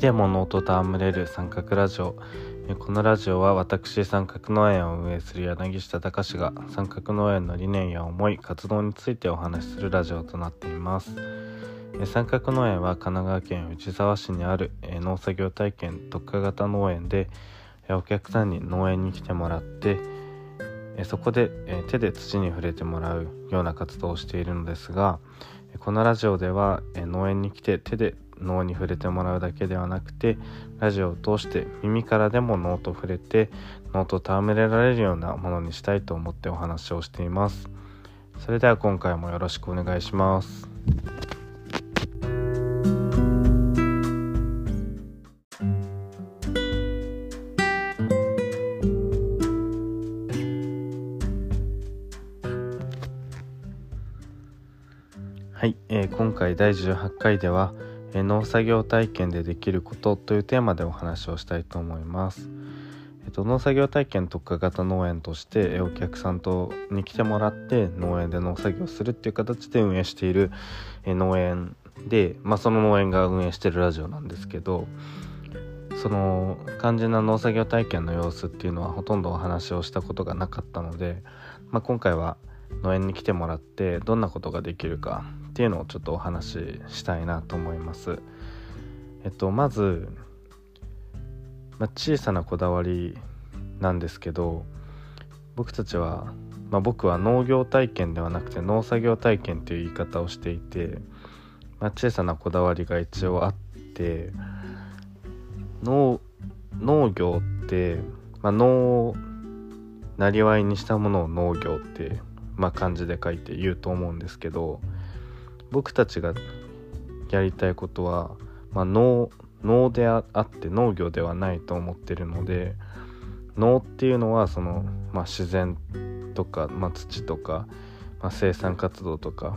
でもノートと戯れる三角ラジオ。このラジオは私三角農園を運営する柳下隆が三角農園の理念や思い活動についてお話しするラジオとなっています。三角農園は神奈川県藤沢市にある農作業体験特化型農園でお客さんに農園に来てもらってそこで手で土に触れてもらうような活動をしているのですがこのラジオでは農園に来て手で脳に触れてもらうだけではなくてラジオを通して耳からでも脳と触れて脳と戯れられるようなものにしたいと思ってお話をしています。それでは今回もよろしくお願いします。はい、えー、今回第18回では農作業体験でできることというテーマでお話をしたいと思います。えっと、農作業体験特化型農園としてお客さんとに来てもらって農園で農作業するっていう形で運営している農園で、まあ、その農園が運営してるラジオなんですけどその肝心な農作業体験の様子っていうのはほとんどお話をしたことがなかったので、まあ、今回は農園に来てもらってどんなことができるかっていうのをちょっとお話ししたいなと思います。えっとまず、まあ、小さなこだわりなんですけど僕たちは、まあ、僕は農業体験ではなくて農作業体験っていう言い方をしていて、まあ、小さなこだわりが一応あって農農業って、まあ、農なりわいにしたものを農業ってまあ、漢字で書いて言うと思うんですけど僕たちがやりたいことは、まあ、農農であって農業ではないと思ってるので農っていうのはその、まあ、自然とか、まあ、土とか、まあ、生産活動とか、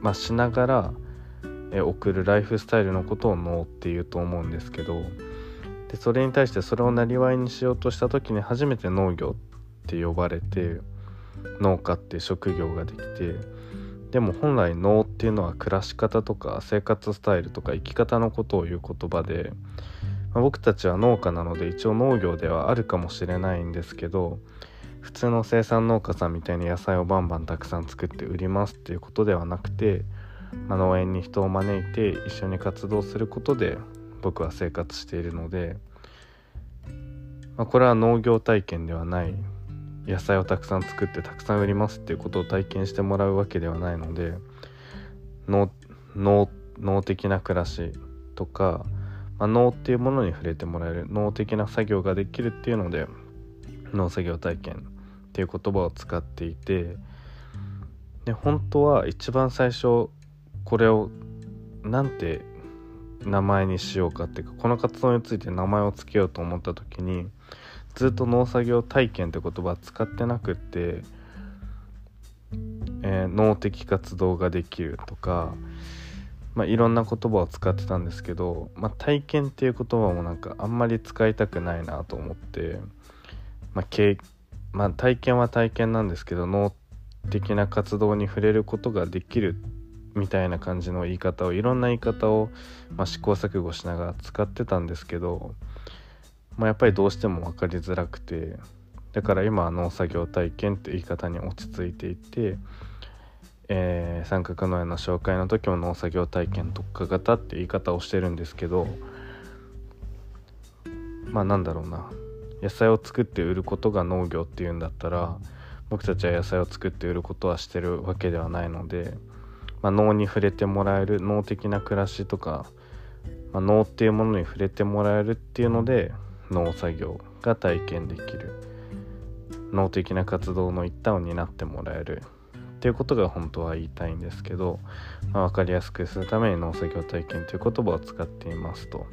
まあ、しながらえ送るライフスタイルのことを農っていうと思うんですけどでそれに対してそれをなりわいにしようとした時に初めて農業って呼ばれて農家っていう職業ができてでも本来農っていうのは暮らし方とか生活スタイルとか生き方のことを言う言葉で、まあ、僕たちは農家なので一応農業ではあるかもしれないんですけど普通の生産農家さんみたいに野菜をバンバンたくさん作って売りますっていうことではなくて、まあ、農園に人を招いて一緒に活動することで僕は生活しているので、まあ、これは農業体験ではない野菜をたくさん作ってたくさん売りますっていうことを体験してもらうわけではないので脳的な暮らしとか、まあ、脳っていうものに触れてもらえる脳的な作業ができるっていうので農作業体験っていう言葉を使っていてで本当は一番最初これをなんて名前にしようかっていうかこの活動について名前を付けようと思った時にずっと農作業体験って言葉使ってなくって、えー、脳的活動ができるとか、まあ、いろんな言葉を使ってたんですけど、まあ、体験っていう言葉もなんかあんまり使いたくないなと思って、まあけまあ、体験は体験なんですけど脳的な活動に触れることができるみたいな感じの言い方をいろんな言い方を、まあ、試行錯誤しながら使ってたんですけどまあ、やっぱりどうしても分かりづらくてだから今農作業体験って言い方に落ち着いていて、えー、三角農園の紹介の時も農作業体験特化型って言い方をしてるんですけどまあなんだろうな。野菜を作って売ることが農業っていうんだったら僕たちは野菜を作って売ることはしてるわけではないので、まあ、農に触れてもらえる農的な暮らしとか、まあ、農っていうものに触れてもらえるっていうので農作業が体験できる。脳的な活動の一端を担ってもらえる。っていうことが本当は言いたいんですけど、まあ、分かりやすくするために農作業体験という言葉を使っていますと。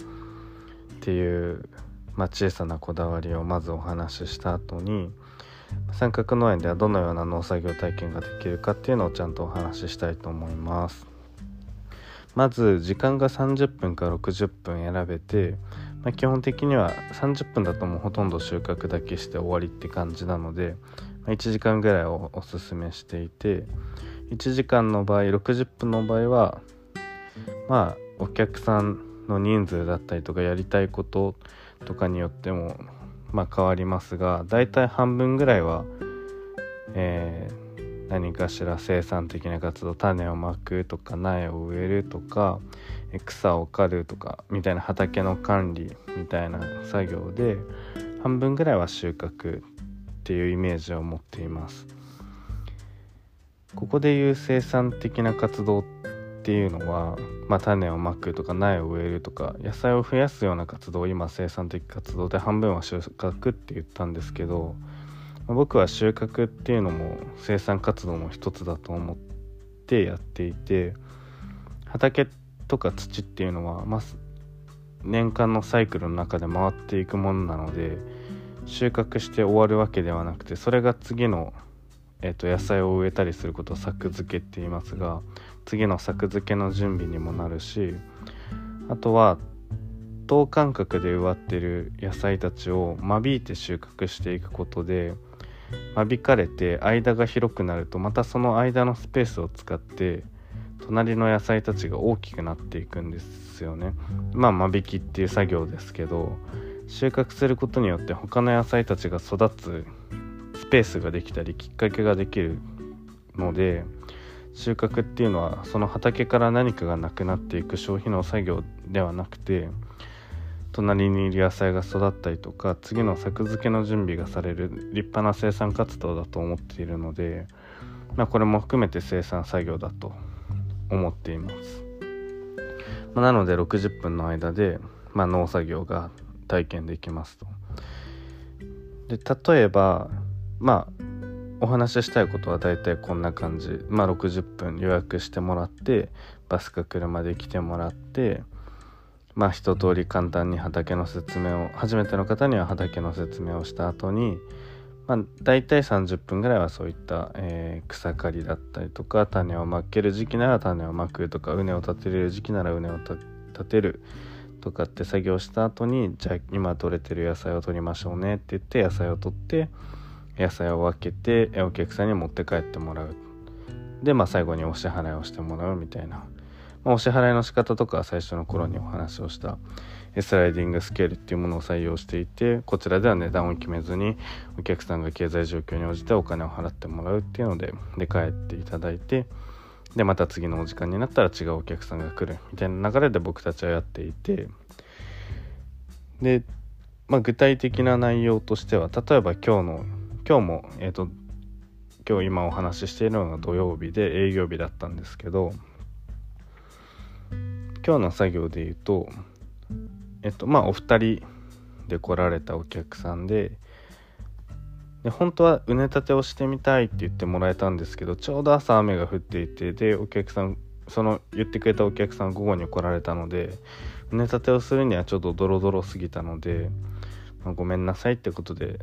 っていう、まあ、小さなこだわりをまずお話しした後に三角農園ではどのような農作業体験ができるかっていうのをちゃんとお話ししたいと思います。まず時間が30分から60分選べてまあ、基本的には30分だともうほとんど収穫だけして終わりって感じなので、まあ、1時間ぐらいをおすすめしていて1時間の場合60分の場合はまあお客さんの人数だったりとかやりたいこととかによってもまあ変わりますが大体半分ぐらいは、えー、何かしら生産的な活動種をまくとか苗を植えるとか草を刈るとかみたいな畑の管理みたいな作業で半分ぐらいは収穫っていうイメージを持っています。ここでいう生産的な活動っていうのは、まあ、種をまくとか苗を植えるとか野菜を増やすような活動を今生産的活動で半分は収穫って言ったんですけど、僕は収穫っていうのも生産活動の一つだと思ってやっていて畑とか土っていうのは、まあ、年間のサイクルの中で回っていくものなので収穫して終わるわけではなくてそれが次の、えー、と野菜を植えたりすることを作付けって言いますが次の作付けの準備にもなるしあとは等間隔で植わってる野菜たちを間引いて収穫していくことで間引かれて間が広くなるとまたその間のスペースを使って隣の野菜たちが大きくなっていくんですよね。まあ間引きっていう作業ですけど収穫することによって他の野菜たちが育つスペースができたりきっかけができるので収穫っていうのはその畑から何かがなくなっていく消費の作業ではなくて隣にいる野菜が育ったりとか次の作付けの準備がされる立派な生産活動だと思っているので、まあ、これも含めて生産作業だと思っています。まあ、なので60分の間で、まあ、農作業が体験できますと。で例えばまあお話ししたいことは大体こんな感じまあ60分予約してもらってバスか車で来てもらってまあ一通り簡単に畑の説明を初めての方には畑の説明をした後にまあ大体30分ぐらいはそういった、えー、草刈りだったりとか種をまける時期なら種をまくとか畝を立てれる時期なら畝を立てるとかって作業した後にじゃあ今取れてる野菜を取りましょうねって言って野菜を取って野菜を分けてお客さんに持って帰ってもらう。でまあ最後にお支払いをしてもらうみたいな、まあ、お支払いの仕方とかは最初の頃にお話をしたスライディングスケールっていうものを採用していてこちらでは値段を決めずにお客さんが経済状況に応じてお金を払ってもらうっていうのでで帰っていただいてでまた次のお時間になったら違うお客さんが来るみたいな流れで僕たちはやっていてで、まあ、具体的な内容としては例えば今日の今日もえっ、ー、と今日今お話ししているのが土曜日で営業日だったんですけど今日の作業で言うとえっとまあお二人で来られたお客さんでで本当は畝立てをしてみたいって言ってもらえたんですけどちょうど朝雨が降っていてでお客さんその言ってくれたお客さん午後に来られたので畝立てをするにはちょっとドロドロすぎたので、まあ、ごめんなさいってことで、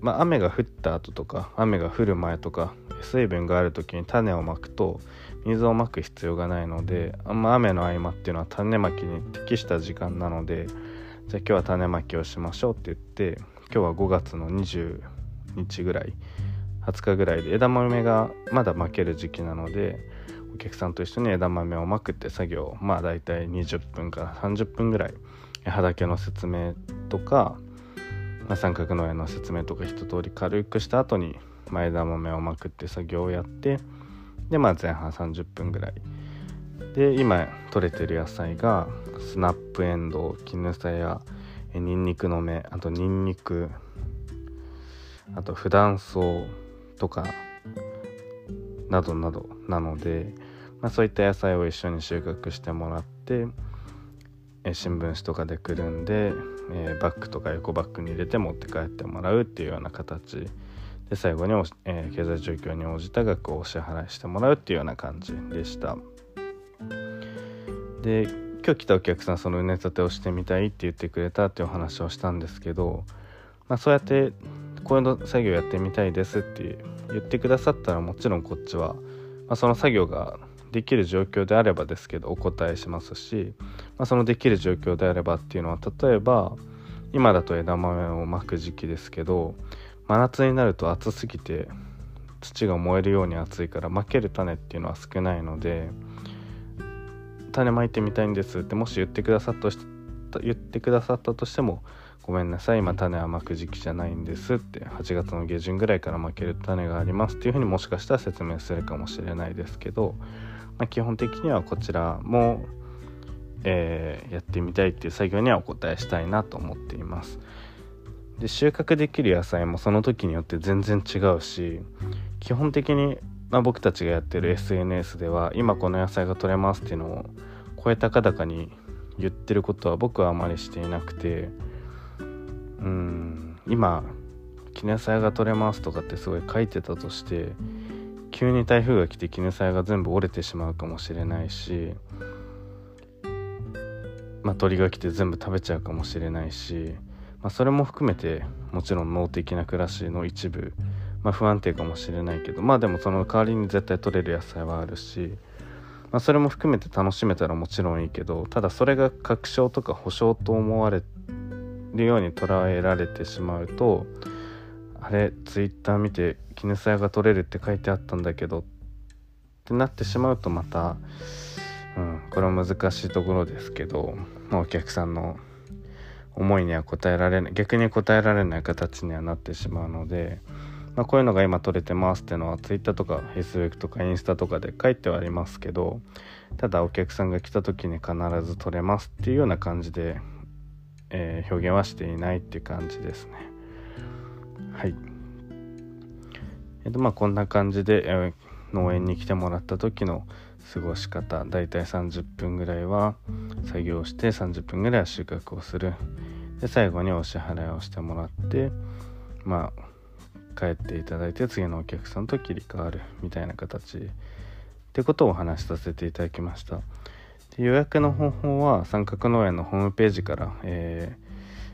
まあ、雨が降った後とか雨が降る前とか水分がある時に種をまくと水をまく必要がないのであんま雨の合間っていうのは種まきに適した時間なのでじゃあ今日は種まきをしましょうって言って今日は5月の20日ぐらい20日ぐらいで枝豆がまだまける時期なのでお客さんと一緒に枝豆をまくって作業まあ大体20分から30分ぐらい畑の説明とか、まあ、三角農園の説明とか一通り軽くした後に、まあ、枝豆をまくって作業をやってでまあ前半30分ぐらい。で今取れてる野菜がスナップエンドウ絹さやニンニクの芽あとニンニクあと普段草とかなどなどなので、まあ、そういった野菜を一緒に収穫してもらってえ新聞紙とかでくるんで、えー、バッグとかエコバッグに入れて持って帰ってもらうっていうような形で最後にえー、経済状況に応じた額をお支払いしてもらうっていうような感じでした。で今日来たお客さんその畝立てをしてみたいって言ってくれたっていうお話をしたんですけど、まあ、そうやってこういう作業やってみたいですって言ってくださったらもちろんこっちは、まあ、その作業ができる状況であればですけどお答えしますし、まあ、そのできる状況であればっていうのは例えば今だと枝豆をまく時期ですけど真夏になると暑すぎて土が燃えるように暑いからまける種っていうのは少ないので種まいてみたいんですってもし言ってくださった言ってくださったとしてもごめんなさい今種はまく時期じゃないんですって8月の下旬ぐらいからまける種がありますっていうふうにもしかしたら説明するかもしれないですけど、まあ、基本的にはこちらも、えー、やってみたいっていう作業にはお答えしたいなと思っています。で収穫できる野菜もその時によって全然違うし基本的に、まあ、僕たちがやってる SNS では今この野菜が取れますっていうのを声高々に言ってることは僕はあまりしていなくてうん今絹さやが取れますとかってすごい書いてたとして急に台風が来て絹さやが全部折れてしまうかもしれないしまあ、鳥が来て全部食べちゃうかもしれないし、まあ、それも含めてもちろん脳的な暮らしの一部、まあ、不安定かもしれないけどまあでもその代わりに絶対取れる野菜はあるし、まあ、それも含めて楽しめたらもちろんいいけどただそれが確証とか保証と思われるように捉えられてしまうとあれツイッター見て絹さやが取れるって書いてあったんだけどってなってしまうとまた、うん、これは難しいところですけど、まあ、お客さんの思いには応えられない逆に応えられない形にはなってしまうので、まあ、こういうのが今取れてますっていうのは Twitter とか Facebook とかインスタとかで書いてはありますけどただお客さんが来た時に必ず取れますっていうような感じでえー、表現はしていないっていう感じですね。はい。えっ、とまあこんな感じで、えー、農園に来てもらった時の過ごし方だいたい30分ぐらいは作業して30分ぐらいは収穫をするで最後にお支払いをしてもらってまあ帰っていただいて次のお客さんと切り替わるみたいな形ってことをお話しさせていただきましたで。予約の方法は三角農園のホームページから、え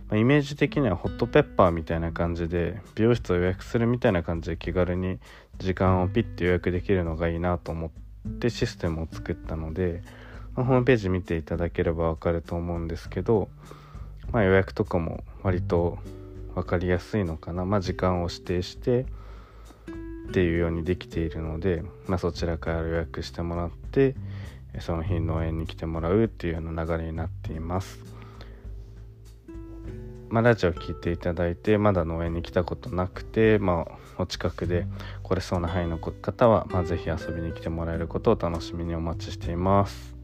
ー、まあ、イメージ的にはホットペッパーみたいな感じで美容室を予約するみたいな感じで気軽に時間をピッて予約できるのがいいなと思ってシステムを作ったので、まあ、ホームページ見ていただければわかると思うんですけど、まあ、予約とかも割と分かりやすいのかな、まあ、時間を指定してっていうようにできているので、まあ、そちらから予約してもらってその日農園に来てもらうっていうような流れになっています。まあ、ラジオ聞いていただいてまだ農園に来たことなくて、まあ、お近くで来れそうな範囲の方は、まあ、是非遊びに来てもらえることを楽しみにお待ちしています。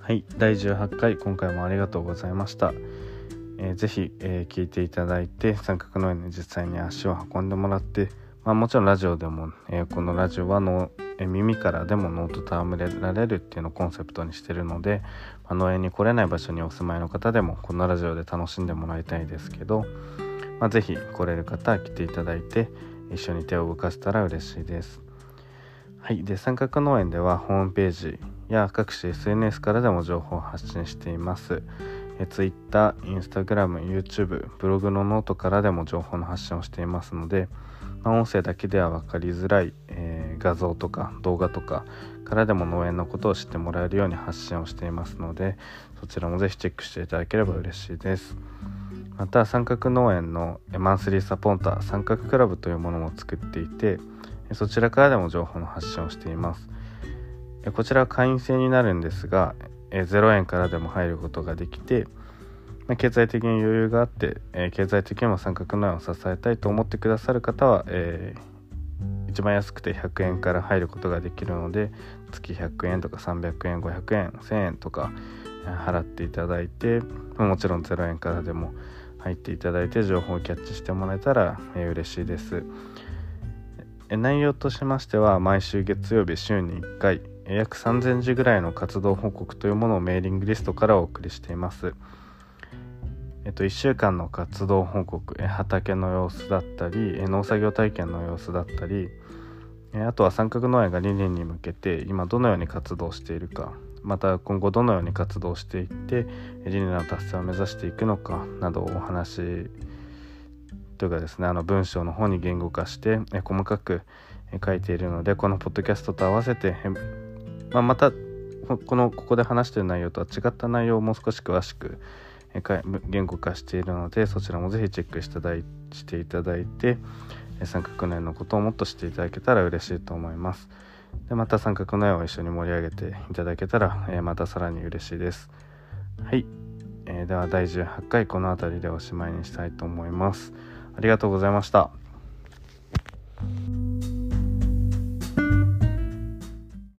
はい第18回今回もありがとうございました、えー、ぜひ、えー、聞いていただいて三角農園に実際に足を運んでもらって、まあ、もちろんラジオでも、えー、このラジオはの、え、耳からでも脳と戯れられるっていうのをコンセプトにしてるので、まあ、農園に来れない場所にお住まいの方でもこのラジオで楽しんでもらいたいですけど、まあ、ぜひ来れる方は来ていただいて一緒に手を動かせたら嬉しいです。はい、で三角農園ではホームページや各種 SNS からでも情報を発信しています。Twitter、Instagram、YouTube、ブログのノートからでも情報の発信をしていますので、まあ、音声だけでは分かりづらい、えー、画像とか動画とかからでも農園のことを知ってもらえるように発信をしていますのでそちらもぜひチェックしていただければ嬉しいです。また三角農園のマンスリーサポーター三角クラブというものも作っていてそちらからでも情報の発信をしています。こちらは会員制になるんですが0円からでも入ることができて経済的に余裕があって経済的にも三角農園を支えたいと思ってくださる方は、えー、一番安くて100円から入ることができるので月100円とか300円500円1000円とか払っていただいてもちろん0円からでも入っていただいて情報をキャッチしてもらえたら、えー、嬉しいです。内容としましては毎週月曜日週に1回約3000字ぐらいの活動報告というものをメーリングリストからお送りしています。えっと、1週間の活動報告畑の様子だったり農作業体験の様子だったりあとは三角農園が2年に向けて今どのように活動しているかまた今後どのように活動していって理念の達成を目指していくのかなどお話というかですねあの文章の方に言語化して細かく書いているのでこのポッドキャストと合わせてまあ、またこのここで話している内容とは違った内容をもう少し詳しく言語化しているのでそちらもぜひチェックしていただいて三角の絵のことをもっと知っていただけたら嬉しいと思います。でまた三角の絵を一緒に盛り上げていただけたら、またさらに嬉しいです。はい、えー、では第18回この辺りでおしまいにしたいと思います。ありがとうございました。